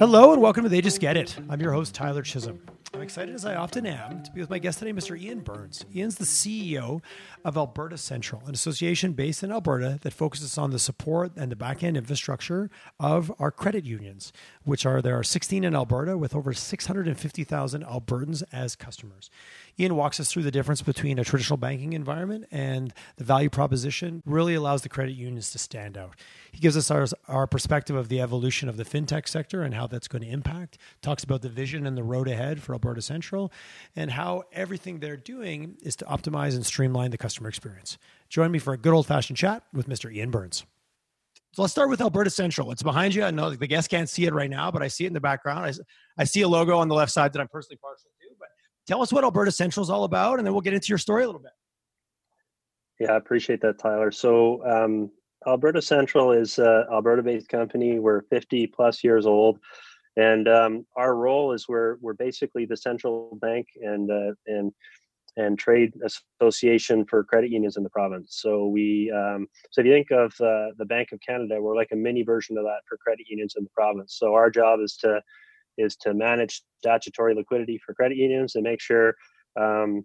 Hello and welcome to They Just Get It. I'm your host, Tyler Chisholm. Excited, as I often am, to be with my guest today, Mr. Ian Burns. Ian's the CEO of Alberta Central, an association based in Alberta that focuses on the support and the back end infrastructure of our credit unions, which are there are 16 in Alberta with over 650,000 Albertans as customers. Ian walks us through the difference between a traditional banking environment and the value proposition really allows the credit unions to stand out. He gives us our, our perspective of the evolution of the fintech sector and how that's going to impact, talks about the vision and the road ahead for Alberta Central, and how everything they're doing is to optimize and streamline the customer experience. Join me for a good old fashioned chat with Mr. Ian Burns. So let's start with Alberta Central. It's behind you. I know the guests can't see it right now, but I see it in the background. I, I see a logo on the left side that I'm personally partial to. But tell us what Alberta Central is all about, and then we'll get into your story a little bit. Yeah, I appreciate that, Tyler. So um, Alberta Central is an Alberta-based company. We're 50 plus years old, and um, our role is we're we're basically the central bank and uh, and and trade association for credit unions in the province. So we um, so if you think of uh, the Bank of Canada, we're like a mini version of that for credit unions in the province. So our job is to is to manage statutory liquidity for credit unions and make sure um,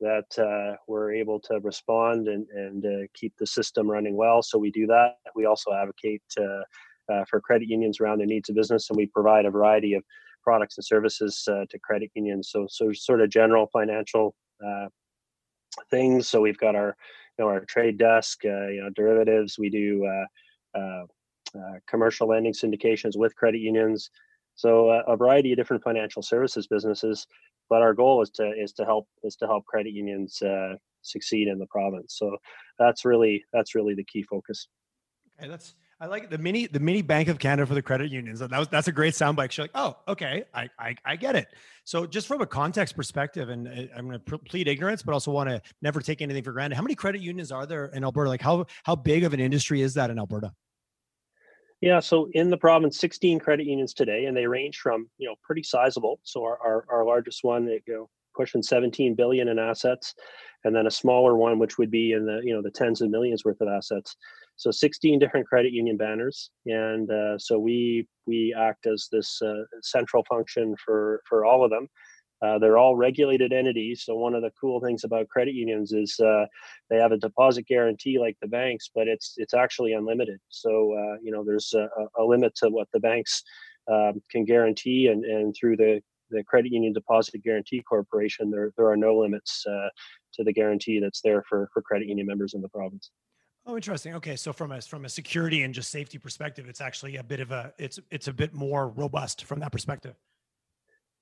that uh, we're able to respond and, and uh, keep the system running well. So we do that. We also advocate uh, uh for credit unions around their needs of business, and we provide a variety of products and services uh, to credit unions. So, so sort of general financial uh, things. So we've got our, you know, our trade desk, you know, derivatives. We do commercial lending syndications with credit unions. So a variety of different financial services businesses but our goal is to is to help is to help credit unions uh, succeed in the province. So that's really that's really the key focus. Okay, that's I like the mini the mini Bank of Canada for the credit unions. That was that's a great soundbite. You're like, oh, okay, I, I I get it. So just from a context perspective, and uh, I'm going to plead ignorance, but also want to never take anything for granted. How many credit unions are there in Alberta? Like how how big of an industry is that in Alberta? Yeah, so in the province, 16 credit unions today, and they range from you know pretty sizable. So our our, our largest one, they go pushing 17 billion in assets, and then a smaller one, which would be in the you know the tens of millions worth of assets. So 16 different credit union banners, and uh, so we we act as this uh, central function for for all of them. Uh, they're all regulated entities. So one of the cool things about credit unions is uh, they have a deposit guarantee like the banks, but it's it's actually unlimited. So uh, you know there's a, a, limit to what the banks um, can guarantee, and and through the the Credit Union Deposit Guarantee Corporation, there there are no limits uh, to the guarantee that's there for for credit union members in the province. Oh, interesting. Okay, so from a from a security and just safety perspective, it's actually a bit of a it's it's a bit more robust from that perspective.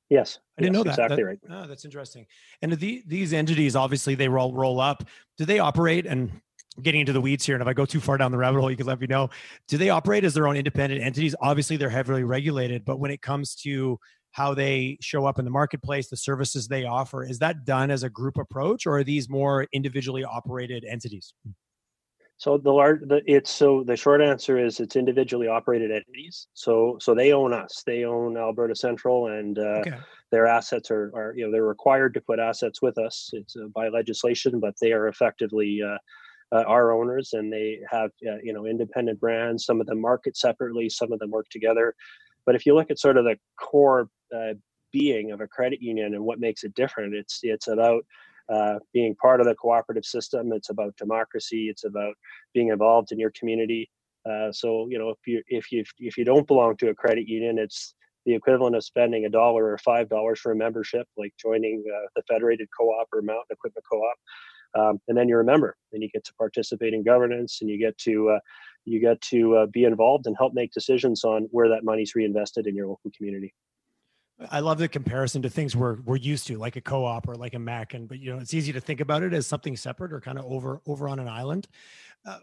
Yes, I didn't yes, know that. Exactly that, right. Oh, that's interesting. And the, these entities, obviously, they roll roll up. Do they operate? And getting into the weeds here, and if I go too far down the rabbit hole, you can let me know. Do they operate as their own independent entities? Obviously, they're heavily regulated, but when it comes to how they show up in the marketplace, the services they offer, is that done as a group approach, or are these more individually operated entities? So the large, the, it's so the short answer is it's individually operated entities. So so they own us. They own Alberta Central, and uh, okay. their assets are are you know they're required to put assets with us. It's uh, by legislation, but they are effectively. Uh, uh, our owners and they have uh, you know independent brands some of them market separately some of them work together but if you look at sort of the core uh, being of a credit union and what makes it different it's it's about uh, being part of the cooperative system. It's about democracy. It's about being involved in your community. Uh, so you know if you if you if you don't belong to a credit union, it's the equivalent of spending a dollar or five dollars for a membership, like joining uh, the Federated Co-op or Mountain Equipment Co-op. Um, and then you're a member, and you get to participate in governance, and you get to uh, you get to uh, be involved and help make decisions on where that money's reinvested in your local community. I love the comparison to things we're we're used to, like a co-op or like a MEC, and but you know it's easy to think about it as something separate or kind of over over on an island. Uh,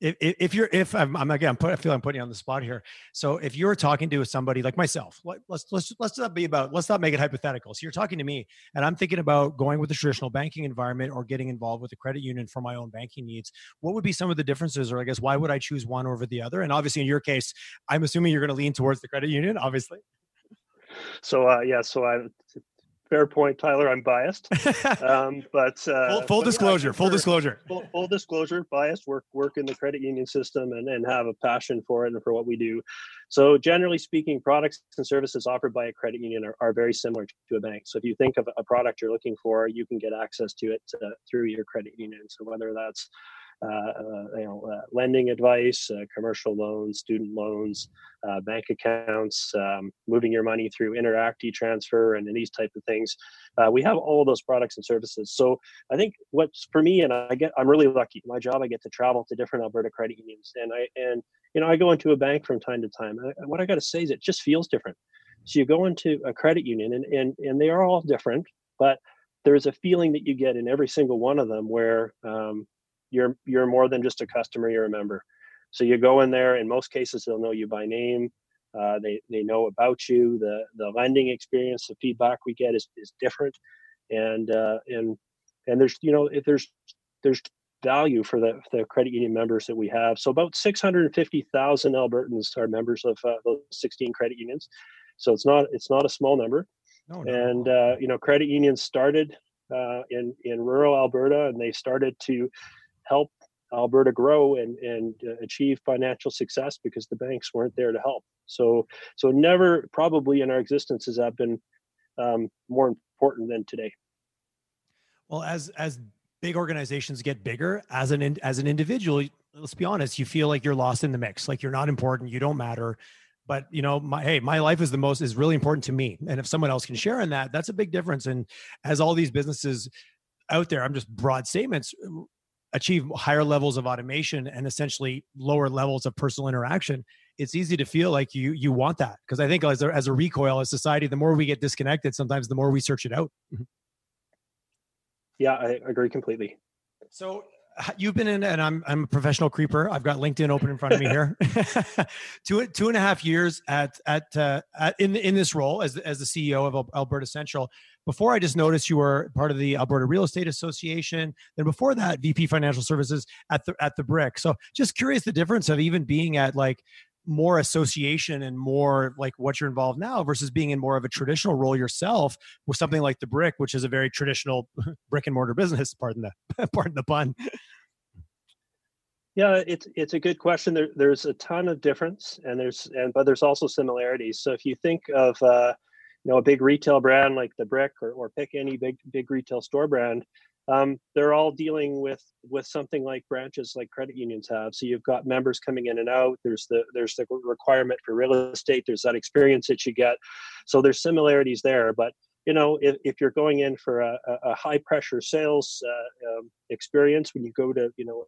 if, if you're if I'm, I'm again put, I feel I'm putting you on the spot here. So if you're talking to somebody like myself, let's let's let's not be about let's not make it hypothetical. So you're talking to me, and I'm thinking about going with the traditional banking environment or getting involved with the credit union for my own banking needs. What would be some of the differences, or I guess why would I choose one over the other? And obviously, in your case, I'm assuming you're going to lean towards the credit union, obviously so uh, yeah, so I fair point, Tyler. I'm biased, um, but uh, full, full but disclosure. Yeah, full disclosure. Full, full, disclosure. Biased. Work work in the credit union system and, and have a passion for it and for what we do. So generally speaking, products and services offered by a credit union are, are very similar to a bank. So if you think of a product you're looking for, you can get access to it uh, through your credit union. So whether that's you know, uh, lending advice, commercial loans, student loans, bank accounts, um, moving your money through Interac e-transfer, and, and these type of things. we have all those products and services. So I think what's for me, and I get, I'm really lucky. My job, I get to travel to different Alberta credit unions, and I and you know I go into a bank from time to time. what I got to say is it just feels different. So you go into a credit union, and and and they are all different, but there's a feeling that you get in every single one of them where um, you're you're more than just a customer you're a member. So you go in there in most cases they'll know you by name. Uh, they they know about you. The the lending experience the feedback we get is, is different. And uh, and and there's you know if there's there's value for the, the credit union members that we have. So about 650000 albertans are members of uh, those 16 credit unions. So it's not it's not a small number. No, no. and uh, you know credit unions started uh, in in rural alberta and they started to help Alberta grow and and uh, achieve financial success because the banks weren't there to help. So so never probably in our existence has that been um, more important than today. Well, as as big organizations get bigger, as an as an individual, let's be honest, you feel like you're lost in the mix, like you're not important, you don't matter. But you know, my hey, my life is the most is really important to me, and if someone else can share in that, that's a big difference. And as all these businesses out there, I'm just broad statements achieve higher levels of automation and essentially lower levels of personal interaction it's easy to feel like you you want that. Because i think as a, as a recoil as society the more we get disconnected sometimes the more we search it out. Mm-hmm. yeah i agree completely. So you've been in and i'm i'm a professional creeper i've got linkedin open in front of me here two two and a half years at at, uh, at in in this role as as the ceo of alberta central before I just noticed you were part of the Alberta Real Estate Association. Then before that, VP Financial Services at the at the Brick. So just curious the difference of even being at like more association and more like what you're involved now versus being in more of a traditional role yourself with something like the brick which is a very traditional brick and mortar business pardon the pardon the pun yeah it's it's a good question. There, there's a ton of difference and there's and but there's also similarities. So if you think of uh, you know a big retail brand like the brick or, or pick any big big retail store brand um, they're all dealing with with something like branches like credit unions have. So you've got members coming in and out. There's the there's the requirement for real estate. There's that experience that you get. So there's similarities there. But you know if, if you're going in for a, a high pressure sales uh, um, experience when you go to you know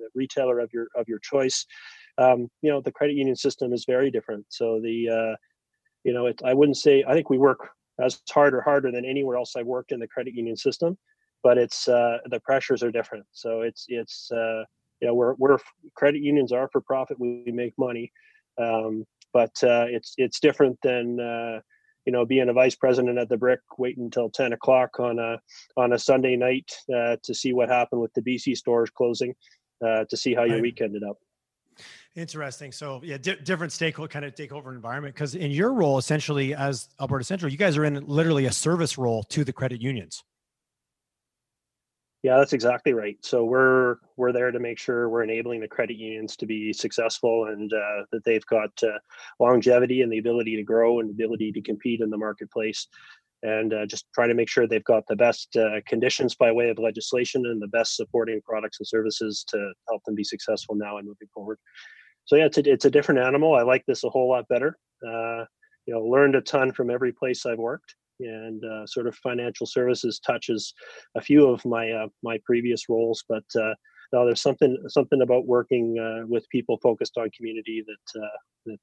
a, retailer of your of your choice um, you know the credit union system is very different so the uh, you know, it, I wouldn't say I think we work as hard or harder than anywhere else I've worked in the credit union system, but it's uh, the pressures are different. So it's it's uh, you know we're we're credit unions are for profit. We, we make money, um, but uh, it's it's different than uh, you know being a vice president at the Brick, waiting until ten o'clock on a on a Sunday night uh, to see what happened with the BC stores closing, uh, to see how your week ended up. Interesting. So yeah, di- different stakeholder kind of takeover environment. Because in your role, essentially as Alberta Central, you guys are in literally a service role to the credit unions. Yeah, that's exactly right. So we're we're there to make sure we're enabling the credit unions to be successful and uh, that they've got uh, longevity and the ability to grow and the ability to compete in the marketplace, and uh, just try to make sure they've got the best uh, conditions by way of legislation and the best supporting products and services to help them be successful now and moving forward so yeah, it's a, it's a different animal. I like this a whole lot better. Uh, you know, learned a ton from every place I've worked, and uh, sort of financial services touches a few of my uh, my previous roles. But uh, now there's something something about working uh, with people focused on community that uh, that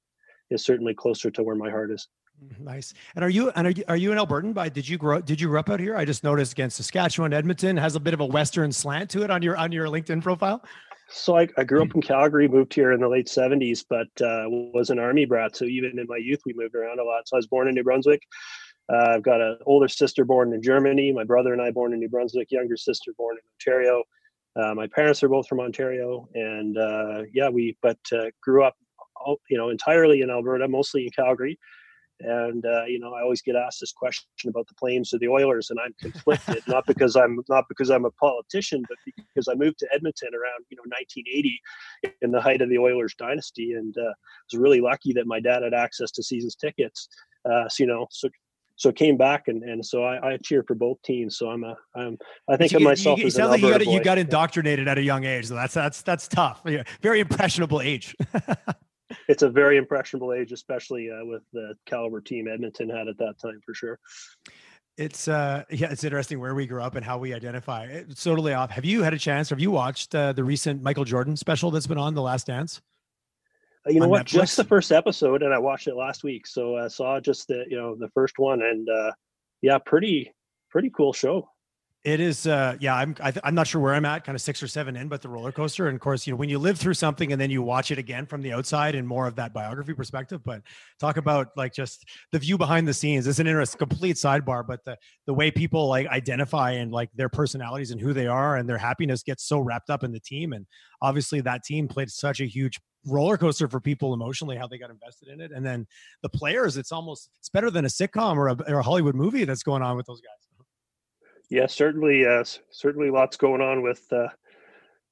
is certainly closer to where my heart is. Mm-hmm, nice. And are you and are you, are you an Albertan by did you grow did you grow up out here? I just noticed against Saskatchewan, Edmonton has a bit of a western slant to it on your on your LinkedIn profile. So I, I, grew up in Calgary, moved here in the late 70s, but uh, was an army brat. So even in my youth, we moved around a lot. So I was born in New Brunswick. Uh, I've got an older sister born in Germany. My brother and I born in New Brunswick. Younger sister born in Ontario. Uh, my parents are both from Ontario, and uh, yeah, we but uh, grew up, you know, entirely in Alberta, mostly in Calgary. And uh, you know I always get asked this question about the Flames or the Oilers, and I'm conflicted. not because I'm not because I'm a politician, but because I moved to Edmonton around you know 1980 in the height of the Oilers dynasty, and uh, was really lucky that my dad had access to seasons tickets. Uh, so you know, so so came back and, and so I, I cheer for both teams. So I'm a I'm I think of myself you, as sounds like you got, you got indoctrinated at a young age. So that's that's that's tough. Very impressionable age. it's a very impressionable age, especially uh, with the caliber team Edmonton had at that time for sure. It's uh yeah, it's interesting where we grew up and how we identify. It's totally off. Have you had a chance? Have you watched uh, the recent Michael Jordan special that's been on The Last Dance? Uh, you know what? Netflix? Just the first episode, and I watched it last week, so I saw just the you know the first one, and uh yeah, pretty pretty cool show. It is, uh, yeah. I'm, I, am i am not sure where I'm at, kind of six or seven in, but the roller coaster. And of course, you know, when you live through something and then you watch it again from the outside and more of that biography perspective. But talk about like just the view behind the scenes. It's an interesting, complete sidebar, but the the way people like identify and like their personalities and who they are and their happiness gets so wrapped up in the team. And obviously, that team played such a huge roller coaster for people emotionally how they got invested in it and then the players it's almost it's better than a sitcom or a, or a hollywood movie that's going on with those guys yeah, certainly, uh, certainly, lots going on with uh,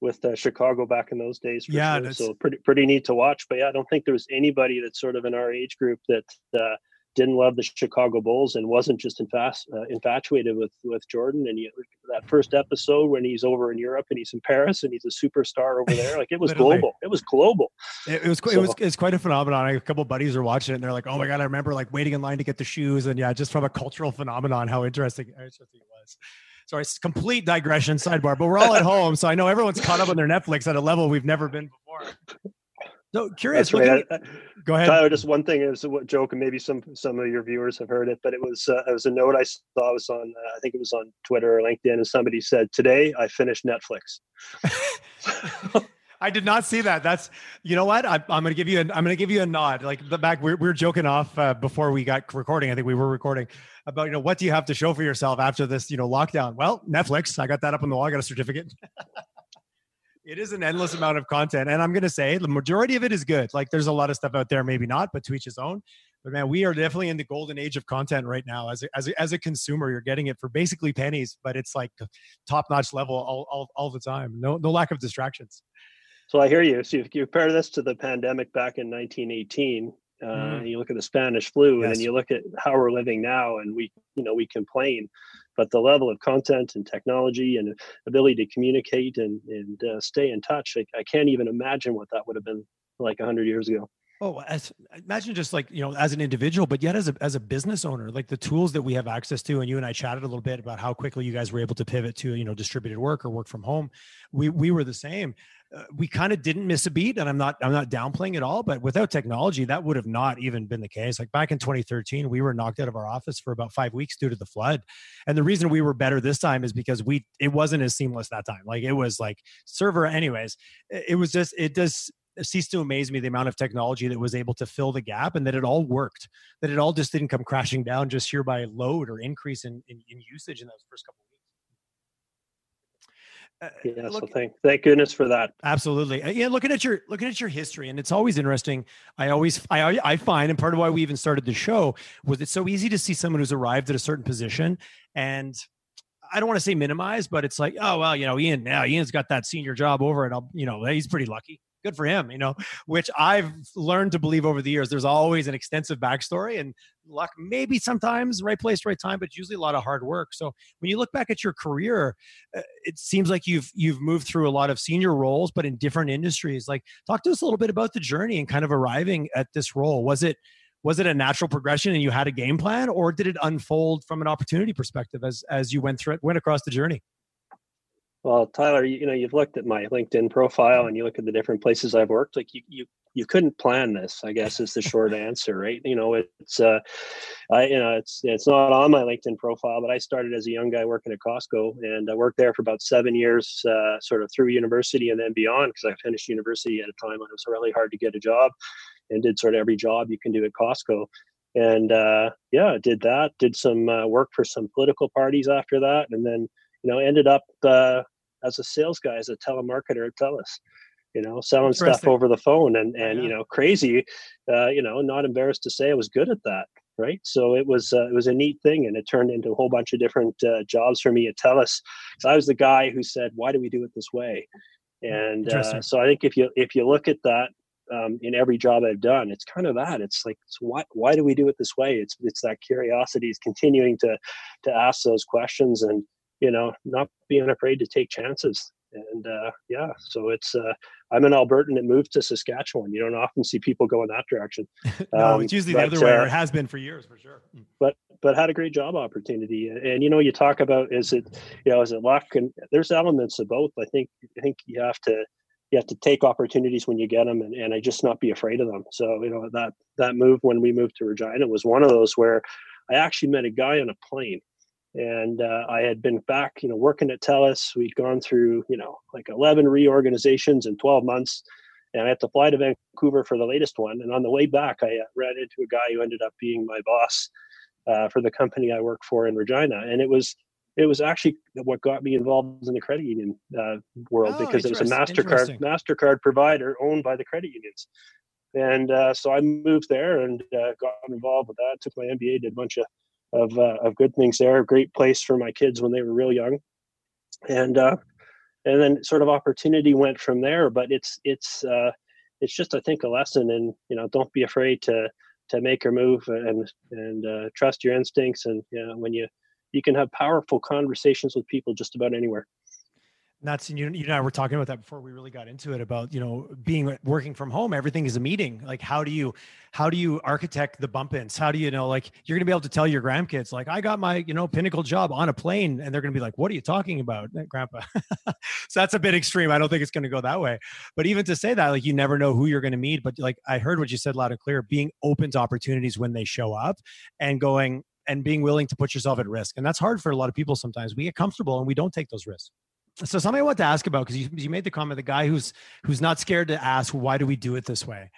with uh, Chicago back in those days. yeah, sure. so pretty pretty neat to watch. But yeah, I don't think there was anybody that's sort of in our age group that uh, didn't love the Chicago Bulls and wasn't just infas- uh, infatuated with with Jordan. And you, that first episode when he's over in Europe and he's in Paris and he's a superstar over there, like it was global. It was global. It, it was so, it was it's quite a phenomenon. A couple buddies are watching it and they're like, "Oh my god, I remember like waiting in line to get the shoes." And yeah, just from a cultural phenomenon, how interesting, interesting it was. Sorry, it's complete digression sidebar, but we're all at home, so I know everyone's caught up on their Netflix at a level we've never been before. So curious. Right. At, go ahead. Tyler, just one thing is what joke, and maybe some some of your viewers have heard it, but it was uh, it was a note I saw. It was on uh, I think it was on Twitter or LinkedIn, and somebody said, "Today I finished Netflix." I did not see that. That's you know what I, am going to give you. A, I'm going to give you a nod. Like the back, we, we were joking off uh, before we got recording. I think we were recording about you know what do you have to show for yourself after this you know lockdown. Well, Netflix. I got that up on the wall. I got a certificate. it is an endless amount of content and i'm going to say the majority of it is good like there's a lot of stuff out there maybe not but to each his own but man we are definitely in the golden age of content right now as a, as a, as a consumer you're getting it for basically pennies but it's like top notch level all, all, all the time no no lack of distractions so i hear you. So if you compare this to the pandemic back in 1918 uh, mm. you look at the spanish flu yes. and you look at how we're living now and we you know we complain. But the level of content and technology and ability to communicate and, and uh, stay in touch I, I, can't even imagine what that would have been like 100 years ago. Oh as, imagine just like you know as an individual but yet as a, as a business owner like the tools that we have access to and you and i chatted a little bit about how quickly you guys were able to pivot to you know distributed work or work from home. We we were the same uh, we kind of didn't miss a beat and i'm not i'm not downplaying at all but without technology that would have not even been the case. Like back in 2013 we were knocked out of our office for about five weeks due to the flood. And the reason we were better this time is because we it wasn't as seamless that time. Like it was like server anyways it was just it does ceased to amaze me the amount of technology that was able to fill the gap and that it all worked that it all just didn't come crashing down just here by load or increase in, in, in usage in those first couple uh, yeah, look, so thank thank goodness for that. Absolutely. Uh, yeah, looking at your looking at your history, and it's always interesting. I always I I find, and part of why we even started the show was it's so easy to see someone who's arrived at a certain position, and I don't want to say minimize, but it's like, oh well, you know, Ian, yeah, Ian's got that senior job over, and I'll, you know, he's pretty lucky good for him, you know, which I've learned to believe over the years. There's always an extensive backstory and luck, maybe sometimes right place, right time, but usually a lot of hard work. So when you look back at your career, uh, it seems like you've you've moved through a lot of senior roles, but in different industries. Like, talk to us a little bit about the journey and kind of arriving at this role. Was it was it a natural progression and you had a game plan, or did it unfold from an opportunity perspective as as you went through it, went across the journey? Well, Tyler, you, you, know, you've looked at my LinkedIn profile and you look at the different places I've worked. Like you, you, you couldn't plan this. I guess is the short answer, right? You know, it's, uh, I, you know, it's it's not on my LinkedIn profile, but I started as a young guy working at Costco, and I worked there for about seven years, uh, sort of through university and then beyond, because I finished university at a time when it was really hard to get a job, and did sort of every job you can do at Costco and uh, yeah, did that. Did some uh, work for some political parties after that, and then you know ended up uh, as a sales guy, as a telemarketer at TELUS, you know, selling stuff over the phone and, and, yeah. you know, crazy, uh, you know, not embarrassed to say I was good at that. right? So it was uh, it was a neat thing, and it turned into a whole bunch of different uh, jobs for me at TELUS. So I was the guy who said, "Why do we do it this way?" And uh, so I think if you if you look at that um, in every job I've done, it's kind of that. It's like, so why why do we do it this way? It's it's that curiosity is continuing to to ask those questions and you know not being afraid to take chances and uh, yeah, so it's uh, I'm an Albertan that moved to Saskatchewan. You don't often see people go in that direction. no, um, it's usually but, the other way, or uh, it has been for years, for sure. Mm. But but had a great job opportunity, and you know, you talk about is it you know is it luck, and there's elements of both. I think I think you have to you have to take opportunities when you get them, and, and I just not be afraid of them. So you know that that move when we moved to Regina was one of those where I actually met a guy on a plane and uh, I had been back, you know, working at TELUS. We'd gone through, you know, like 11 reorganizations in 12 months, and I had to fly to Vancouver for the latest one. And on the way back, I uh, ran into a guy who ended up being my boss uh, for the company I work for in Regina, and it was it was actually what got me involved in the credit union uh, world oh, because it was a Mastercard Mastercard provider owned by the credit unions. And uh, so I moved there and uh, got involved with that. Took my MBA, did a bunch of of uh, of good things there. A great place for my kids when they were real young, and uh, and then sort of opportunity went from there. But it's it's uh, it's just I think a lesson, and you know, don't be afraid to to make your move and and uh, trust your instincts. And you know, when you you can have powerful conversations with people just about anywhere that's you, you and I were talking about that before we really got into it about you know being working from home everything is a meeting. Like how do you how do you architect the bump ins? How do you know like you're gonna be able to tell your grandkids like I got my you know pinnacle job on a plane and they're gonna be like what are you talking about eh, grandpa? So that's a bit extreme. I don't think it's gonna go that way. But even to say that like you never know who you're gonna meet. But like I heard what you said loud and clear being open to opportunities when they show up and going and being willing to put yourself at risk. And that's hard for a lot of people sometimes. We get comfortable and we don't take those risks so something I want to ask about because you, you made the comment the guy who's who's not scared to ask why do we do it this way?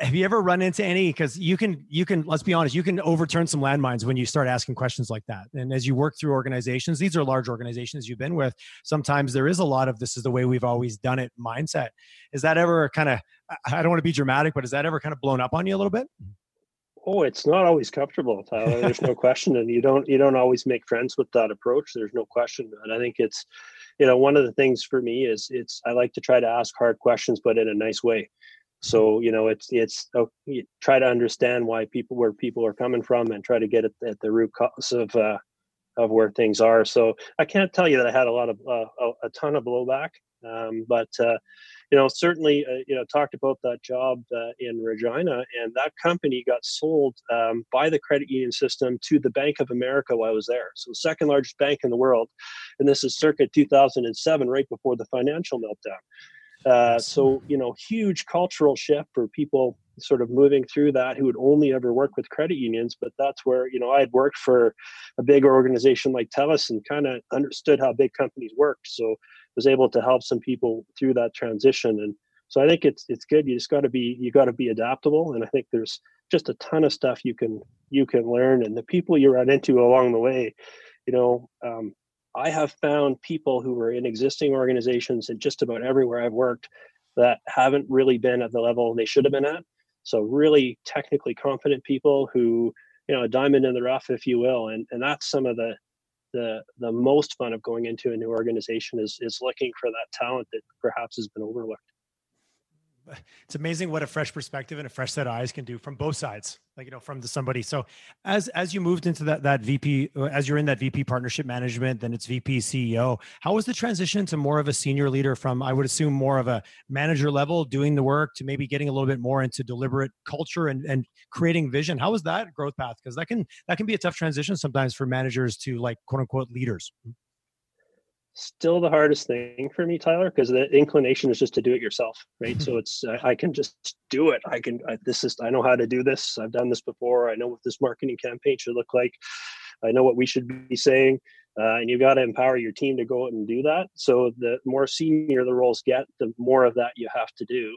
Have you ever run into any? Because you can you can let's be honest you can overturn some landmines when you start asking questions like that. And as you work through organizations these are large organizations you've been with sometimes there is a lot of this is the way we've always done it mindset. Is that ever kind of i don't want to be dramatic but is that ever kind of blown up on you a little bit? Oh, it's not always comfortable, Tyler. There's no question, and you don't you don't always make friends with that approach. There's no question, and I think it's, you know, one of the things for me is it's I like to try to ask hard questions, but in a nice way. So you know, it's it's oh, try to understand why people where people are coming from, and try to get at, at the root cause of uh, of where things are. So I can't tell you that I had a lot of uh, a, a ton of blowback, um, but uh, you know, certainly, uh, you know, talked about that job uh, in Regina, and that company got sold um, by the credit union system to the Bank of America while I was there. So, the second largest bank in the world, and this is circa 2007, right before the financial meltdown. Uh, so, you know, huge cultural shift for people sort of moving through that who would only ever work with credit unions. But that's where, you know, I had worked for a big organization like TELUS and kind of understood how big companies worked. So was able to help some people through that transition. And so I think it's it's good. You just got to be you got to be adaptable. And I think there's just a ton of stuff you can you can learn. And the people you run into along the way, you know, um, I have found people who are in existing organizations and just about everywhere I've worked that haven't really been at the level they should have been at. So really technically confident people who, you know, a diamond in the rough, if you will. And and that's some of the the the most fun of going into a new organization is is looking for that talent that perhaps has been overlooked it's amazing what a fresh perspective and a fresh set of eyes can do from both sides like you know from the somebody. So as as you moved into that that vp uh, as you're in that vp partnership management then it's vp ceo how was the transition to more of a senior leader from i would assume more of a manager level doing the work to maybe getting a little bit more into deliberate culture and and creating vision? How was that growth path? Because that can that can be a tough transition sometimes for managers to like quote unquote leaders still the hardest thing for me tyler because the inclination is just to do it yourself right? So it's I, I, can just do it. I can I, this is i know how to do this. I've done this before. I know what this marketing campaign should look like. I know what we should be saying uh, and you've got to empower your team to go out and do that. So the more senior the roles get the more of that you have to do.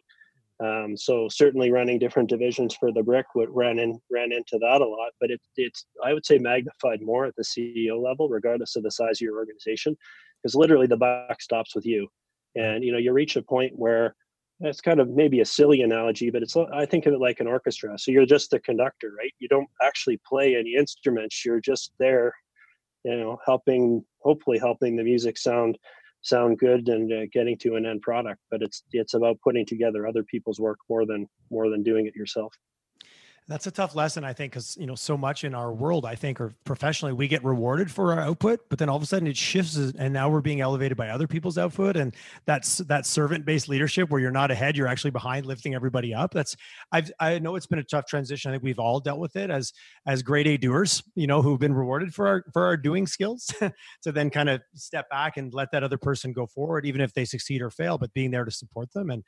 Um, so certainly running different divisions for the brick would ran in ran into that a lot but it, it's i would say magnified more at the ceo level regardless of the size of your organization because literally the buck stops with you and you know you reach a point where it's kind of maybe a silly analogy, but it's I think of it like an orchestra. So you're just the conductor, right? You don't actually play any instruments. You're just there, you know, helping, hopefully helping the music sound sound good and uh, getting to an end product. But it's it's about putting together other people's work more than more than doing it yourself. That's a tough lesson, I think, because you know so much in our world, I think, or professionally, we get rewarded for our output, but then all of a sudden it shifts, uh, and now we're being elevated by other people's output, and that's that servant-based leadership where you're not ahead, you're actually behind, lifting everybody up. That's I've I know it's been a tough transition. I think we've all dealt with it as as grade A doers, you know, who've been rewarded for our for our doing skills, to then kind of step back and let that other person go forward, even if they succeed or fail, but being there to support them and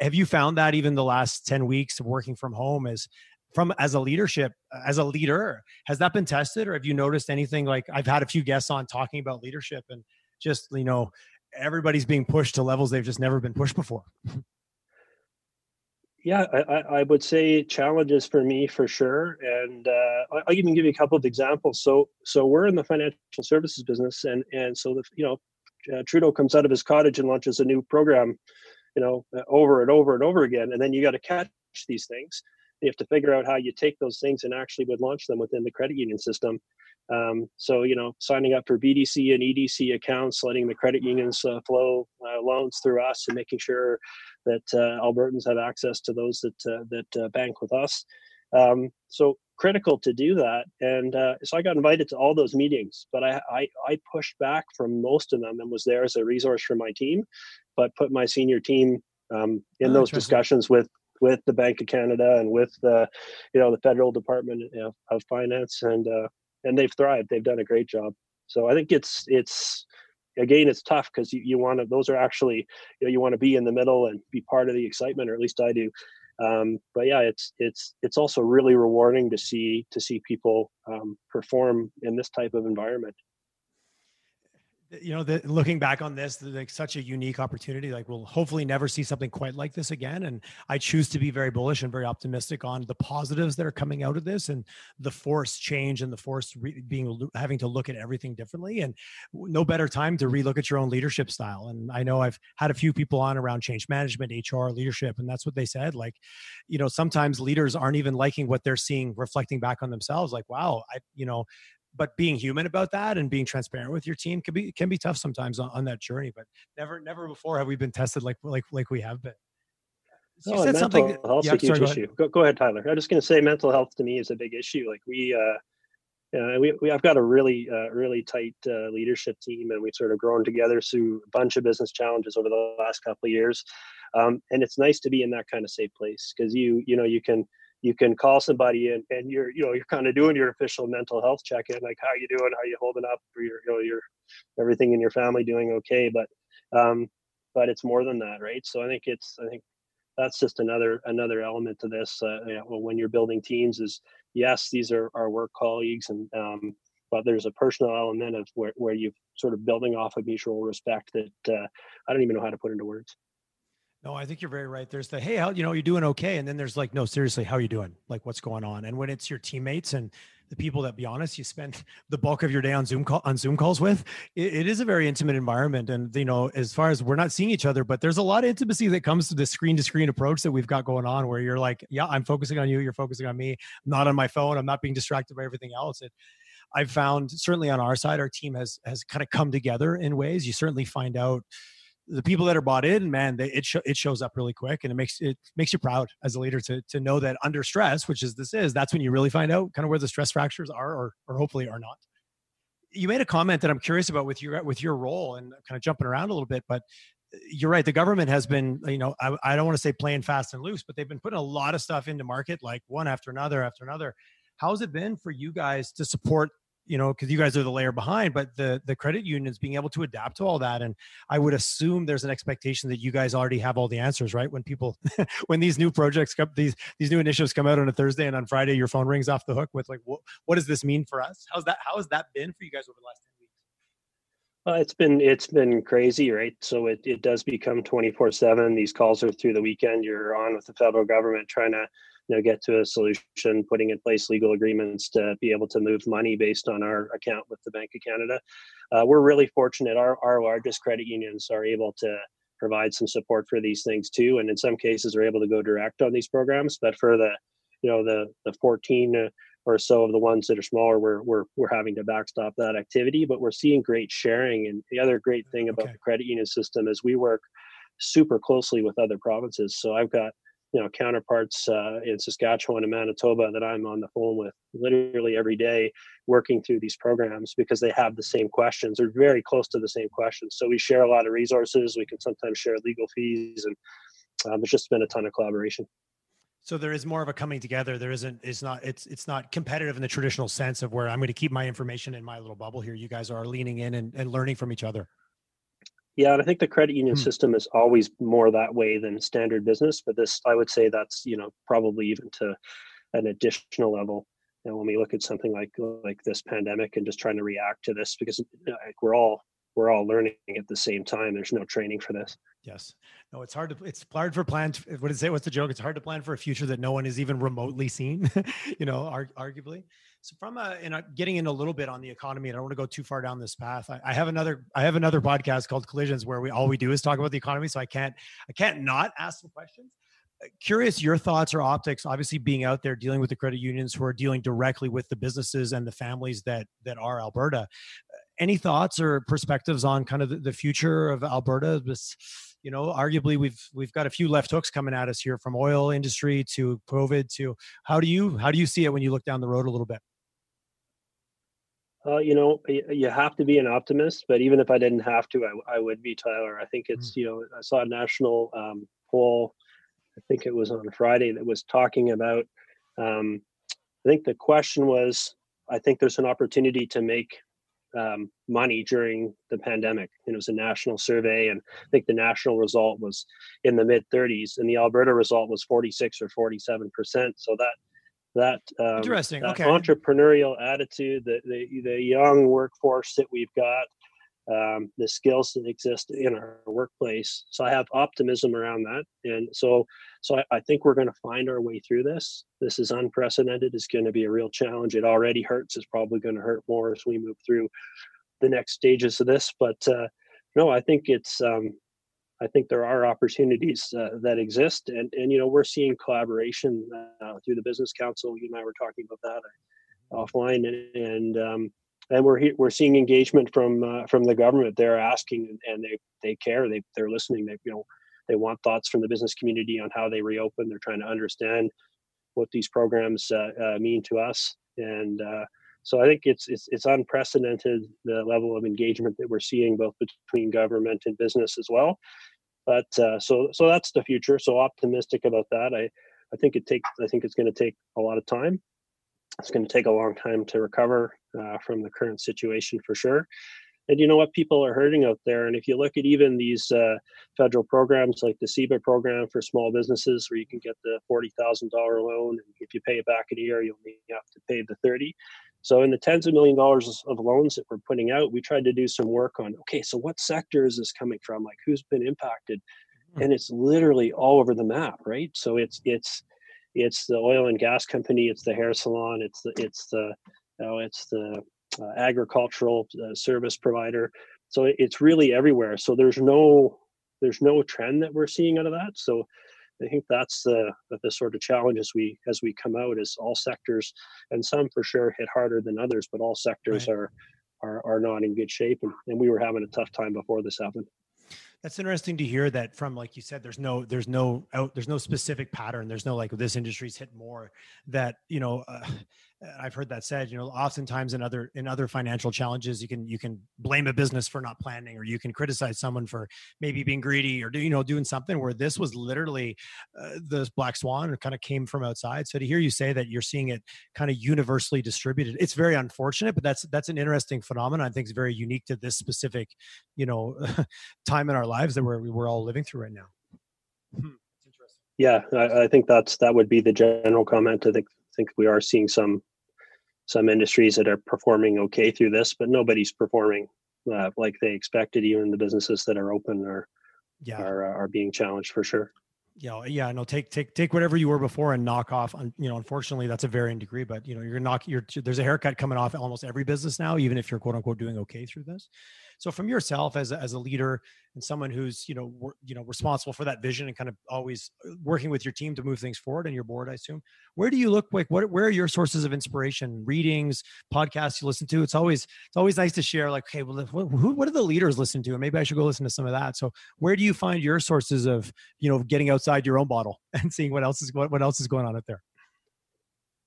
have you found that even the last 10 weeks of working from home is from as a leadership as a leader has that been tested or have you noticed anything? Like i've had a few guests on talking about leadership and just you know everybody's being pushed to levels they've just never been pushed before. Yeah i, I would say challenges for me for sure and uh, i'll even give you a couple of examples. So so we're in the financial services business and and so the you know uh, trudeau comes out of his cottage and launches a new program you know over and over and over again and then you got to catch these things you have to figure out how you take those things and actually would launch them within the credit union system. Um, so you know, signing up for BDC and EDC accounts, letting the credit unions uh, flow uh, loans through us, and making sure that uh, Albertans have access to those that uh, that uh, bank with us. Um, so critical to do that, and uh, so I got invited to all those meetings, but I, I I pushed back from most of them and was there as a resource for my team, but put my senior team um, in oh, those discussions with with the Bank of Canada and with the, you know, the federal Department of Finance, and uh, and they've thrived. They've done a great job. So I think it's it's again it's tough because you, you want to those are actually you know you want to be in the middle and be part of the excitement or at least i do um, but yeah it's it's it's also really rewarding to see to see people um, perform in this type of environment you know, the, looking back on this, like such a unique opportunity. Like we'll hopefully never see something quite like this again. And I choose to be very bullish and very optimistic on the positives that are coming out of this and the force change and the force re- being having to look at everything differently. And no better time to relook at your own leadership style. And I know I've had a few people on around change management, HR, leadership, and that's what they said. Like, you know, sometimes leaders aren't even liking what they're seeing reflecting back on themselves. Like, wow, I, you know, but being human about that and being transparent with your team can be can be tough sometimes on, on that journey. But never never before have we been tested like like like we have been. So you said something. Health's yeah, a huge sorry, go issue. Go, go, ahead, Tyler. I'm just going to say mental health to me is a big issue. Like we, uh, uh, we, we I've got a really, uh, really tight uh, leadership team, and we've sort of grown together through a bunch of business challenges over the last couple of years. Um, and it's nice to be in that kind of safe place because you, you know, you can you can call somebody and, and you're you know you're kind of doing your official mental health check in like how you doing how you holding up or your you know your everything in your family doing okay but um but it's more than that right? So i think it's i think that's just another another element to this uh, you know, when you're building teams is yes these are our work colleagues and um but there's a personal element of where, where you're sort of building off of mutual respect that uh, i don't even know how to put into words no, I think you're very right. There's the hey, how you know you're doing okay, and then there's like no, seriously, how are you doing? Like what's going on? And when it's your teammates and the people that, be honest, you spend the bulk of your day on Zoom call on Zoom calls with, it, it is a very intimate environment. And you know, as far as we're not seeing each other, but there's a lot of intimacy that comes to the screen to screen approach that we've got going on, where you're like, yeah, I'm focusing on you, you're focusing on me, I'm not on my phone, I'm not being distracted by everything else. It, I've found certainly on our side, our team has has kind of come together in ways. You certainly find out the people that are bought in, man, they, it sh- it shows up really quick, and it makes it makes you proud as a leader to to know that under stress, which is this is, that's when you really find out kind of where the stress fractures are, or or hopefully are not. You made a comment that I'm curious about with your with your role and kind of jumping around a little bit, but uh, you're right. The government has been, you know, I, I don't want to say playing fast and loose, but they've been putting a lot of stuff into market, like one after another after another. How's it been for you guys to support you know because you guys are the layer behind but the the credit unions being able to adapt to all that and i would assume there's an expectation that you guys already have all the answers right when people when these new projects come these these new initiatives come out on a thursday and on friday your phone rings off the hook with like what, what does this mean for us how's that how has that been for you guys over the last 10 weeks well, it's been it's been crazy, right? So it, it does become twenty four seven. These calls are through the weekend. You're on with the federal government trying to you know get to a solution putting in place legal agreements to be able to move money based on our account with the bank of canada uh, we're really fortunate our, our largest credit unions are able to provide some support for these things too. And in some cases, are able to go direct on these programs. But for the, you know, the the 14 or so of the ones that are smaller, we're we're we're having to backstop that activity. But we're seeing great sharing. And the other great thing about okay. the credit union system is we work super closely with other provinces. So I've got you know counterparts uh, in Saskatchewan and Manitoba that I'm on the phone with literally every day, working through these programs because they have the same questions or very close to the same questions. So we share a lot of resources. We can sometimes share legal fees, and um, there's just been a ton of collaboration. So there is more of a coming together. There isn't. It's not. It's it's not competitive in the traditional sense of where I'm going to keep my information in my little bubble here. You guys are leaning in and, and learning from each other. Yeah, and I think the credit union hmm. system is always more that way than standard business. But this, I would say, that's you know probably even to an additional level. And when we look at something like like this pandemic and just trying to react to this, because like, we're all we're all learning at the same time. There's no training for this. Yes. No, it's hard to it's hard for plan. What is it? Say? What's the joke? It's hard to plan for a future that no one is even remotely seen. you know, arguably. So from a, in a, getting in a little bit on the economy, and I don't want to go too far down this path. I, I, have another I have another podcast called Collisions where we all we do is talk about the economy. So I can't I can't not ask some questions. Uh, curious your thoughts or optics. Obviously, being out there dealing with the credit unions who are dealing directly with the businesses and the families that that are Alberta. Uh, any thoughts or perspectives on kind of the, the future of Alberta? This, you know, arguably we've we've got a few left hooks coming at us here from oil industry to COVID to how do you how do you see it when you look down the road a little bit? Uh, you know, you have to be an optimist, but even if I didn't have to, I, I would be Tyler. I think it's, mm. you know, I saw a national um, poll, I think it was on Friday, that was talking about, um, I think the question was, I think there's an opportunity to make um, money during the pandemic. And it was a national survey, and I think the national result was in the mid 30s, and the Alberta result was 46 or 47 percent. So that that um, interesting that okay. entrepreneurial attitude the, the, the young workforce that we've got um, the skills that exist in our workplace. So i have optimism around that. And so so i, I think we're going to find our way through this. This is unprecedented. It's going to be a real challenge. It already hurts. It's probably going to hurt more as we move through the next stages of this. But uh, no i think it's um, I think there are opportunities uh, that exist, and and you know we're seeing collaboration uh, through the business council. You and I were talking about that offline, and and, um, and we're we're seeing engagement from uh, from the government. They're asking, and they they care. They they're listening. They you know they want thoughts from the business community on how they reopen. They're trying to understand what these programs uh, uh, mean to us, and uh, so I think it's, it's it's unprecedented the level of engagement that we're seeing both between government and business as well. But uh, so so that's the future. So optimistic about that. I I think it takes I think it's going to take a lot of time. It's going to take a long time to recover uh, from the current situation for sure. And you know what? People are hurting out there. And if you look at even these uh, federal programs like the CEBA program for small businesses, where you can get the $40,000 loan, and if you pay it back in a year, you only have to pay the 30. So in the tens of million dollars of loans that we're putting out, we tried to do some work on okay, so what sector is this coming from? Like who's been impacted? Hmm. And it's literally all over the map, right? So it's it's it's the oil and gas company, it's the hair salon, it's the it's the you know, it's the uh, agricultural uh, service provider. So it's really everywhere. So there's no there's no trend that we're seeing out of that. So I think that's the the sort of challenge as we as we come out is all sectors and some for sure hit harder than others, but all sectors right. are are are not in good shape and, and we were having a tough time before this happened. That's interesting to hear that from like you said there's no there's no out there's no specific pattern there's no like this industry's hit more that you know uh, I've heard that said. You know, oftentimes in other in other financial challenges, you can you can blame a business for not planning, or you can criticize someone for maybe being greedy or do you know doing something. Where this was literally uh, the black swan, kind of came from outside. So to hear you say that you're seeing it kind of universally distributed, it's very unfortunate, but that's that's an interesting phenomenon. I think it's very unique to this specific, you know, time in our lives that we're we're all living through right now. Hmm. Yeah, I, I think that's that would be the general comment. I think think we are seeing some some industries that are performing okay through this, but nobody's performing uh, like they expected. Even the businesses that are open are yeah. are uh, are being challenged for sure. Yeah, yeah, no, take take take whatever you were before and knock off. You know, unfortunately, that's a varying degree, but you know, you're knock. You're there's a haircut coming off almost every business now, even if you're quote unquote doing okay through this. So from yourself as a, as a leader and someone who's you know you know responsible for that vision and kind of always uh, working with your team to move things forward and your board, I assume. Where do you look like? What where are your sources of inspiration? Readings, podcasts you listen to? It's always it's always nice to share. Like, okay, well, who, what do the leaders listen to? And maybe I should go listen to some of that. So where do you find your sources of you know getting outside your own bottle and seeing what else is what, what else is going on out there?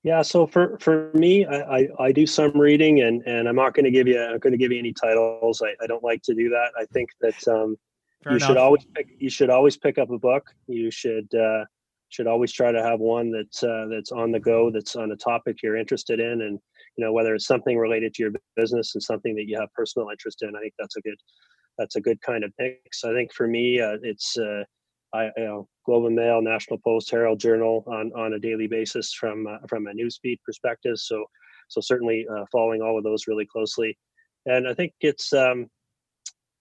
Yeah, so for for me, I, I, I do some reading, and and I'm not going to give you I'm going to give you any titles. I, I don't like to do that. I think that um, you enough. should always pick you should always pick up a book. You should uh, should always try to have one that's uh, that's on the go, that's on a topic you're interested in, and you know whether it's something related to your business and something that you have personal interest in. I think that's a good that's a good kind of mix. I think for me, uh, it's uh, I, you know, Globe and Mail, National Post, Herald Journal on, on a daily basis from uh, from a newsfeed perspective. So so certainly uh, following all of those really closely, and I think it's um,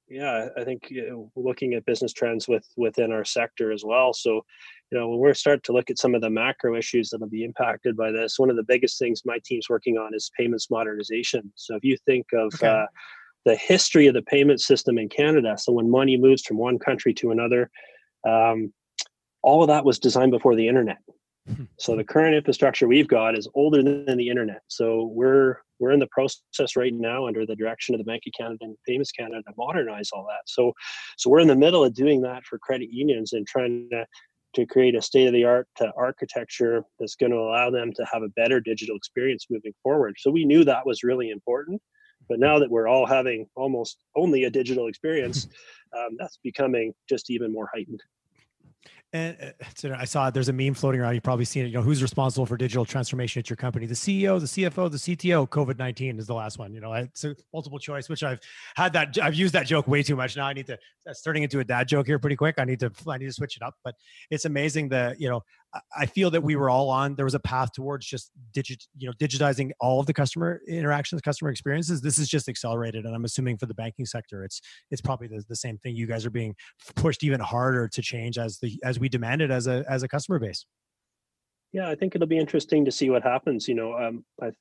yeah, I think you know, looking at business trends with within our sector as well. So you know when we're starting to look at some of the macro issues that will be impacted by this, one of the biggest things my team's working on is payments modernization. So if you think of okay. uh, the history of the payment system in Canada, so when money moves from one country to another um, all of that was designed before the internet. So the current infrastructure we've got is older than the internet. So we're we're in the process right now under the direction of the Bank of Canada and Payments Canada to modernize all that. So so we're in the middle of doing that for credit unions and trying to to create a state of the art architecture that's going to allow them to have a better digital experience moving forward. So we knew that was really important. But now that we're all having almost only a digital experience, um, that's becoming just even more heightened. And uh, so I saw there's a meme floating around. You've probably seen it. You know, who's responsible for digital transformation at your company? The CEO, the CFO, the CTO. COVID nineteen is the last one. You know, it's a multiple choice, which I've had that. I've used that joke way too much. Now I need to. That's turning into a dad joke here pretty quick. I need to. I need to switch it up. But it's amazing that you know I feel that we were all on. There was a path towards just digit, you know, digitizing all of the customer interactions, customer experiences. This is just accelerated, and I'm assuming for the banking sector, it's it's probably the, the same thing. You guys are being pushed even harder to change as the as we demand it as a as a customer base. Yeah, I think it'll be interesting to see what happens. You know, um, I,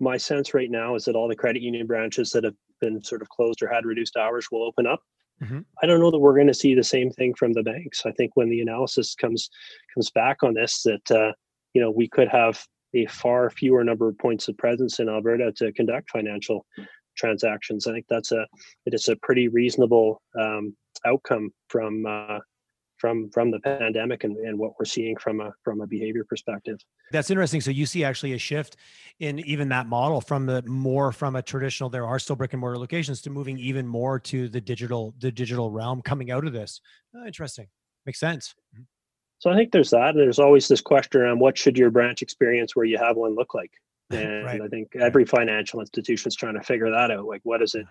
my sense right now is that all the credit union branches that have been sort of closed or had reduced hours will open up Mm-hmm. I don't know that we're going to see the same thing from the banks. I think when the analysis comes comes back on this, that uh, you know we could have a far fewer number of points of presence in Alberta to conduct financial transactions. I think that's a it is a pretty reasonable um, outcome from uh, from from the pandemic and, and what we're seeing from a from a behavior perspective. That's interesting. So you see actually a shift in even that model from the more from a traditional. There are still brick and mortar locations to moving even more to the digital the digital realm coming out of this. Oh, interesting. Makes sense. Mm-hmm. So I think there's that. There's always this question around what should your branch experience where you have one look like. And right. I think every financial institution is trying to figure that out. Like, what is it?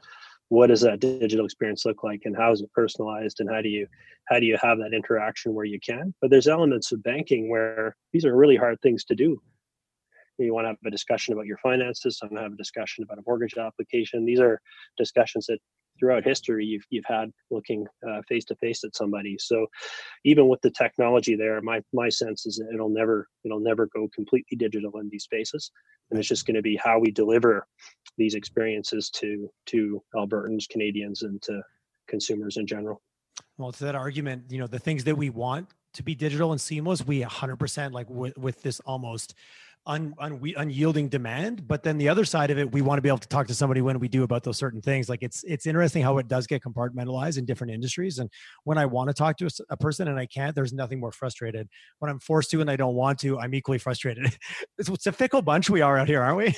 What does that digital experience look like and how is it personalized and how do you how do you have that interaction where you can? But there's elements of banking where these are really hard things to do. You want to have a discussion about your finances and have a discussion about a mortgage application. These are discussions that throughout history you've, you've had looking face to face at somebody. So even with the technology there my my sense is that it'll never it'll never go completely digital in these spaces. And it's just going to be how we deliver these experiences to to albertans canadians and to consumers in general. Well to that argument you know the things that we want to be digital and seamless we 100% like with, with this almost un, un, unyielding demand but then the other side of it we want to be able to talk to somebody when we do about those certain things. Like it's it's interesting how it does get compartmentalized in different industries and when i want to talk to a, a person and i can't there's nothing more frustrated. When i'm forced to and i don't want to i'm equally frustrated. It's, it's a fickle bunch we are out here aren't we?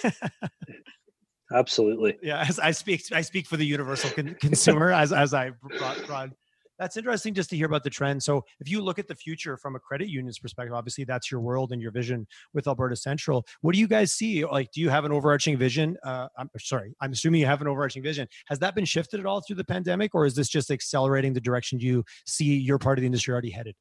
Absolutely. Yeah as i speak i speak for the universal con- consumer as as i brought, brought that's interesting just to hear about the trend. So if you look at the future from a credit union's perspective, obviously that's your world and your vision with Alberta Central. What do you guys see? Like, do you have an overarching vision? Uh, I'm sorry, I'm assuming you have an overarching vision. Has that been shifted at all through the pandemic, or is this just accelerating the direction you see your part of the industry already headed?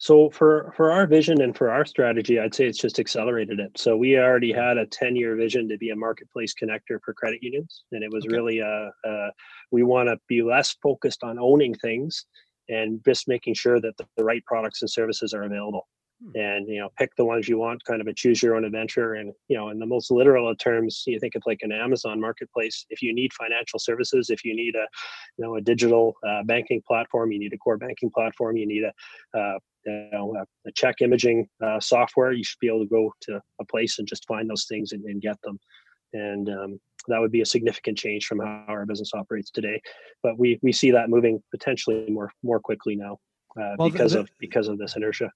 So for for our vision and for our strategy, I'd say it's just accelerated it. So we already had a 10 year vision to be a marketplace connector for credit unions, and it was okay. really uh, uh, we want to be less focused on owning things and just making sure that the, the, right products and services are available. Hmm. and you know pick the ones you want kind of a choose your own adventure and you know in the most literal of terms you think of like an amazon marketplace if you need financial services if you need a you know a digital uh, banking platform you need a core banking platform you need a uh, you know, a, a check imaging uh, software you should be able to go to a place and just find those things and, and get them. And um, that would be a significant change from how our business operates today. But we we see that moving potentially more more quickly now uh, well, because the, of because of this inertia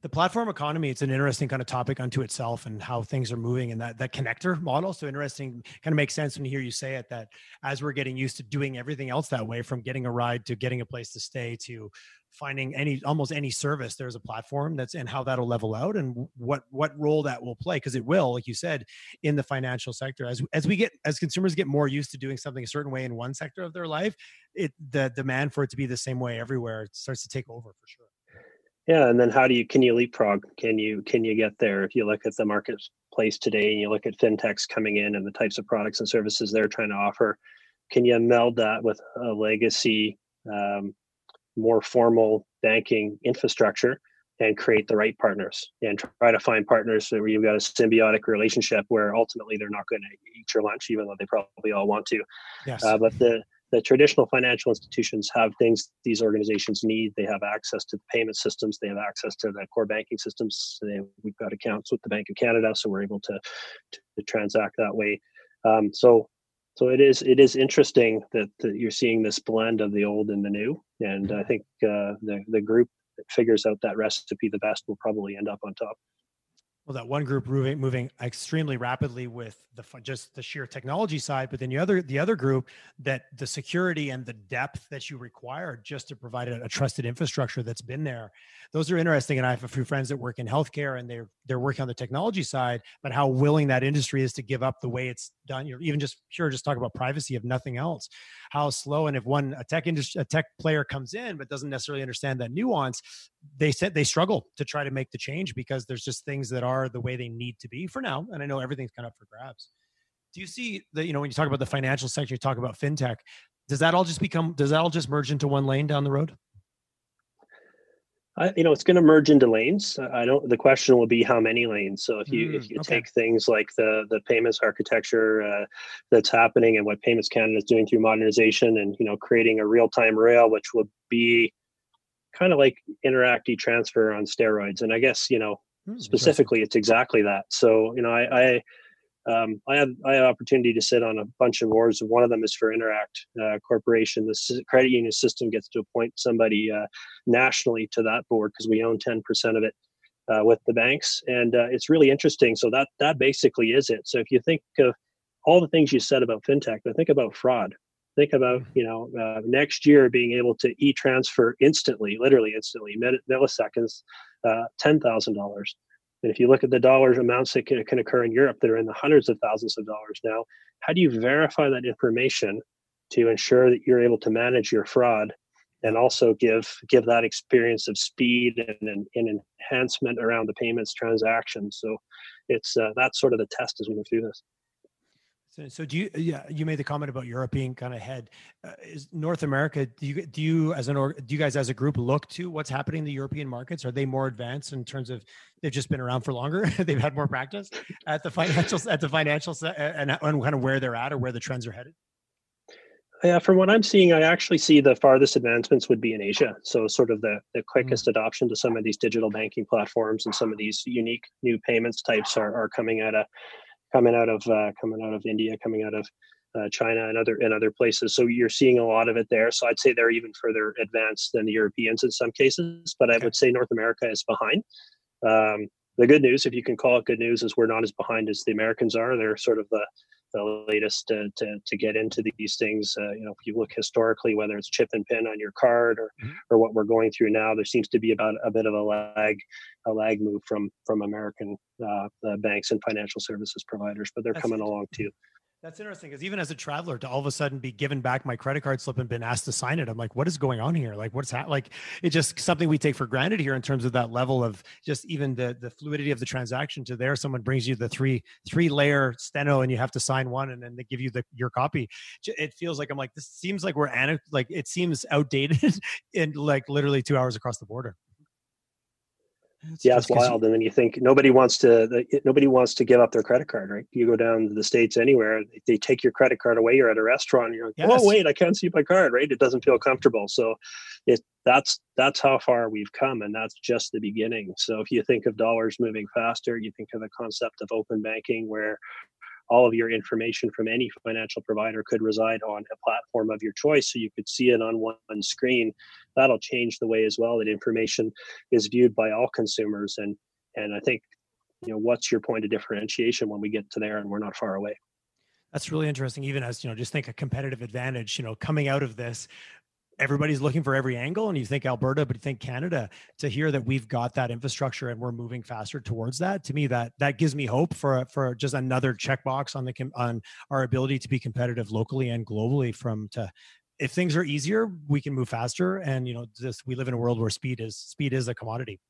the platform economy it's an interesting kind of topic unto itself and how things are moving and that that connector model. So interesting kind of makes sense when you hear you say it that as we're getting used to doing everything else that way from getting a ride to getting a place to stay to finding any almost any service there's a platform that's and how that'll level out and what what role that will play. Because it will like you said in the financial sector. As as we get as consumers get more used to doing something a certain way in one sector of their life it the demand for it to be the same way everywhere starts to take over for sure yeah and then how do you can you leapfrog? Can you can you get there? If you look at the marketplace today and you look at fintechs coming in and the types of products and services they're trying to offer can you meld that with a legacy um, more formal banking infrastructure and create the right partners and try to find partners where you've got a symbiotic relationship where ultimately they're not going to eat your lunch even though they probably all want to? Yes. Uh, but the the traditional financial institutions have things these organizations need. They have access to the payment systems. They have access to the core banking systems. They, we've got accounts with the bank of canada so we're able to, to, to transact that way. Um, so so it is it is interesting that, that, you're seeing this blend of the old and the new. And i think uh, the the group that figures out that recipe the best will probably end up on top well that one group moving moving extremely rapidly with the just the sheer technology side but then the other the other group that the security and the depth that you require just to provide a, a, trusted infrastructure that's been there. Those are interesting and i have a few friends that work in healthcare and they're they're working on the technology side but how willing that industry is to give up the way it's done you know even just pure just talk about privacy if nothing else. How slow and if one a tech industry a tech player comes in but doesn't necessarily understand that nuance they said they struggle to try to make the change because there's just things that are the way they need to be for now. And I know everything's kind of for grabs. Do you see that, you know, when you talk about the financial sector, you talk about fintech, does that all just become, does that all just merge into one lane down the road? I, you know, it's going to merge into lanes. I don't. The question will be how many lanes. So if you mm, if you okay. take things like the the payments architecture uh, that's happening and what Payments Canada is doing through modernization and you know creating a real time rail, which will be kind of like Interac transfer on steroids. And I guess you know mm, specifically, it's exactly that. So you know, I, I um, I had I had opportunity to sit on a bunch of boards. One of them is for Interac uh, Corporation. The credit union system gets to appoint somebody uh, nationally to that board because we own ten percent of it uh, with the banks, and uh, it's really interesting. So that that basically is it. So if you think of all the things you said about fintech, but think about fraud. Think about mm-hmm. you know uh, next year being able to e-transfer instantly, literally instantly, milliseconds, uh, ten thousand dollars. And if you look at the dollars amounts that can, can occur in Europe that are in the hundreds of thousands of dollars now, how do you verify that information to ensure that you're able to manage your fraud and also give give that experience of speed and, and, enhancement around the payments transactions? So it's uh, that's sort of the test as we move through this. So, so do you? Yeah, you made the comment about Europe being kind of ahead. Uh, is North America? Do you do you as an or do you guys as a group look to what's happening in the European markets? Are they more advanced in terms of they've just been around for longer? they've had more practice at the financial at the financial and, and kind of where they're at or where the trends are headed. Yeah, from what I'm seeing, I actually see the farthest advancements would be in Asia. So, sort of the, the quickest mm. adoption to some of these digital banking platforms and some of these unique new payments types are, are coming at a coming out of uh, coming out of India, coming out of uh, China and other and other places. So you're seeing a lot of it there. So I'd say they're even further advanced than the Europeans in some cases, but I would say North America is behind. Um, the good news, if you can call it good news, is we're not as behind as the Americans are. They're sort of the the latest to, to, to get into these things. Uh, you know, if you look historically, whether it's chip and pin on your card or, mm-hmm. or what we're going through now, there seems to be about a bit of a lag, a lag move from from American uh, banks and financial services providers, but they're That's coming along too. That's interesting because even as a traveler, to all of a sudden be given back my credit card slip and been asked to sign it, I'm like, what is going on here? Like, what's that? Like, it's just something we take for granted here in terms of that level of just even the the fluidity of the transaction. To there, someone brings you the three three layer steno, and you have to sign one, and then they give you the your copy. It feels like I'm like this seems like we're like it seems outdated in like literally two hours across the border. It's yeah, it's wild. You... And then you think nobody wants to nobody wants to give up their credit card, right? You go down to the states anywhere, they take your credit card away. You're at a restaurant, you're like, yes. oh wait, I can't see my card, right? It doesn't feel comfortable. So, it that's that's how far we've come, and that's just the beginning. So if you think of dollars moving faster, you think of the concept of open banking, where all of your information from any financial provider could reside on a platform of your choice so you could see it on one screen. That'll change the way as well that information is viewed by all consumers and and i think you know what's your point of differentiation when we get to there and we're not far away? That's really interesting even as you know just think a competitive advantage you know coming out of this everybody's looking for every angle and you think alberta but you think canada to hear that we've got that infrastructure and we're moving faster towards that to me that that gives me hope for for just another checkbox on the on our ability to be competitive locally and globally from to if things are easier we can move faster. And you know this we live in a world where speed is speed is a commodity.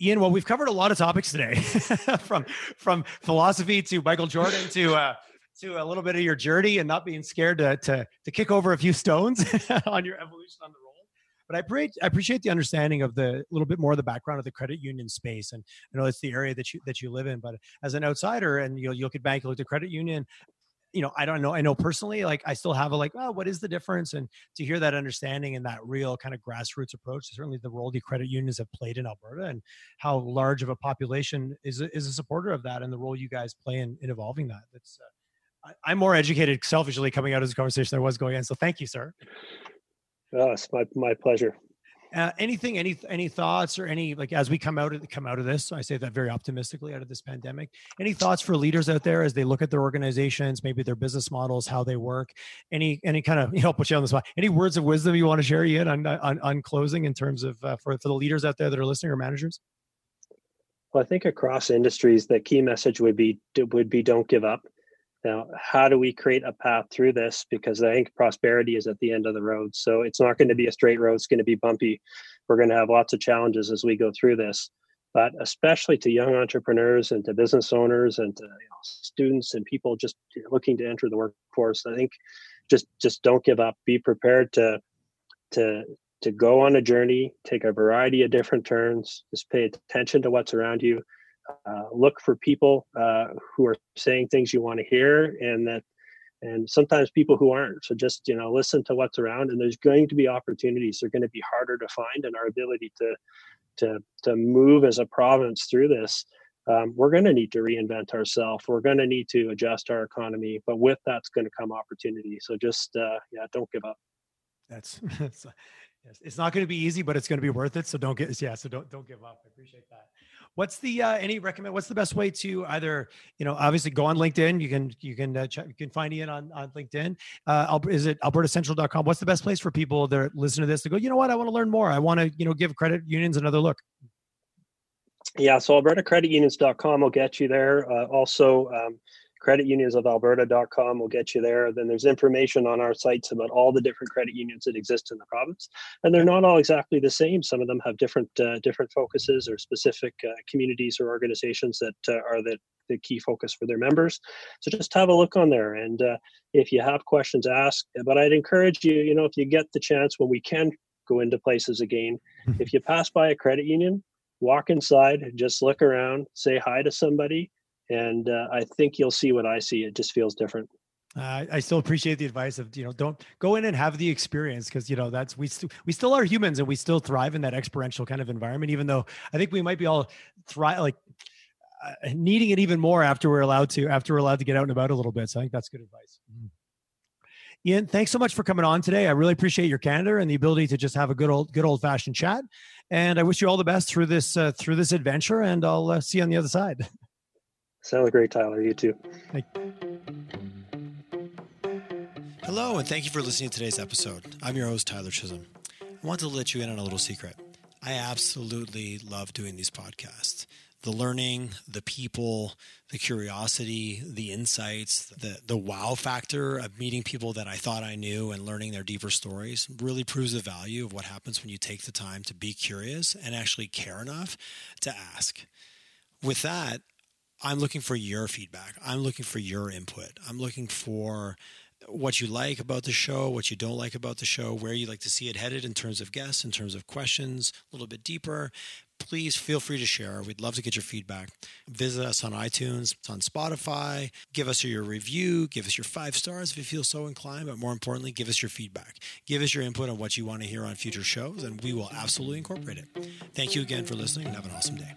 Ian, well, we've covered a lot of topics today, from from philosophy to Michael Jordan to uh, to a little bit of your journey and not being scared to to, to kick over a few stones on your evolution on the role. But I appreciate I appreciate the understanding of the little bit more of the background of the credit union space, and I know it's the area that you that you live in. But as an outsider, and you you look at bank, you look at credit union, you know, I don't know. I know personally, like I still have a like, oh, what is the difference? And to hear that understanding and that real kind of grassroots approach, certainly the role the credit unions have played in Alberta and how large of a population is is a supporter of that and the role you guys play in, in evolving that. That's uh, I, am more educated selfishly coming out of this conversation than I was going in. So thank you, sir. Oh, it's my, my pleasure. Uh, anything, any any thoughts or any like as we come out of come out of this? I say that very optimistically out of this pandemic. Any thoughts for leaders out there as they look at their organizations, maybe their business models, how they work? Any any kind of you know put you on the spot. Any words of wisdom you want to share, Ian, on on, on closing in terms of uh, for for the leaders out there that are listening or managers? Well, I think across industries, the key message would be would be don't give up. Now, how do we create a path through this? Because I think prosperity is at the end of the road. So it's not going to be a straight road, it's going to be bumpy. We're going to have lots of challenges as we go through this. But especially to young entrepreneurs and to business owners and to you know, students and people just looking to enter the workforce, I think just just don't give up. Be prepared to to to go on a journey, take a variety of different turns, just pay attention to what's around you uh, look for people uh, who are saying things you want to hear and that and sometimes people who aren't. So just you know listen to what's around and there's going to be opportunities. They're going to be harder to find and our ability to to to move as a province through this um, we're going to need to reinvent ourselves we're going to need to adjust our economy but with that's going to come opportunity. So just uh, yeah don't give up. That's, that's it's not going to be easy but it's going to be worth it. So don't get yeah so don't don't give up. I appreciate that What's the uh, any recommend? What's the best way to either you know obviously go on LinkedIn. You can you can uh, check, you can find Ian on on LinkedIn. Uh, is it albertacentral.com? What's the best place for people that listen to this to go? You know what? I want to learn more. I want to you know give credit unions another look. Yeah, so albertacreditunions.com will get you there. Uh, also, um, creditunionsofalberta.com will get you there. Then there's information on our sites about all the different credit unions that exist in the province, and they're not all exactly the same. Some of them have different uh, different focuses or specific uh, communities or organizations that uh, are the, the key focus for their members. So just have a look on there, and uh, if you have questions, ask. But I'd encourage you, you know, if you get the chance when we can go into places again, if you pass by a credit union, walk inside, just look around, say hi to somebody and uh, I think you'll see what I see. It just feels different. Uh, I still appreciate the advice of you know don't go in and have the experience because you know that's we st- we still are humans and we still thrive in that experiential kind of environment. Even though I think we might be all thrive like uh, needing it even more after we're allowed to after we're allowed to get out and about a little bit. So I think that's good advice. Mm. Ian, thanks so much for coming on today. I really appreciate your candor and the ability to just have a good old good old fashioned chat. And I wish you all the best through this uh, through this adventure. And I'll uh, see you on the other side. Sounds great, Tyler. You too. Hello, and thank you for listening to today's episode. I'm your host, Tyler Chisholm. I want to let you in on a little secret. I absolutely love doing these podcasts. The learning, the people, the curiosity, the insights, the, the wow factor of meeting people that I thought I knew and learning their deeper stories really proves the value of what happens when you take the time to be curious and actually care enough to ask. With that, I'm looking for your feedback. I'm looking for your input. I'm looking for what you like about the show, what you don't like about the show, where you'd like to see it headed in terms of guests, in terms of questions, a little bit deeper. Please feel free to share. We'd love to get your feedback. Visit us on iTunes, on Spotify. Give us your review. Give us your five stars if you feel so inclined. But more importantly, give us your feedback. Give us your input on what you want to hear on future shows, and we will absolutely incorporate it. Thank you again for listening and have an awesome day.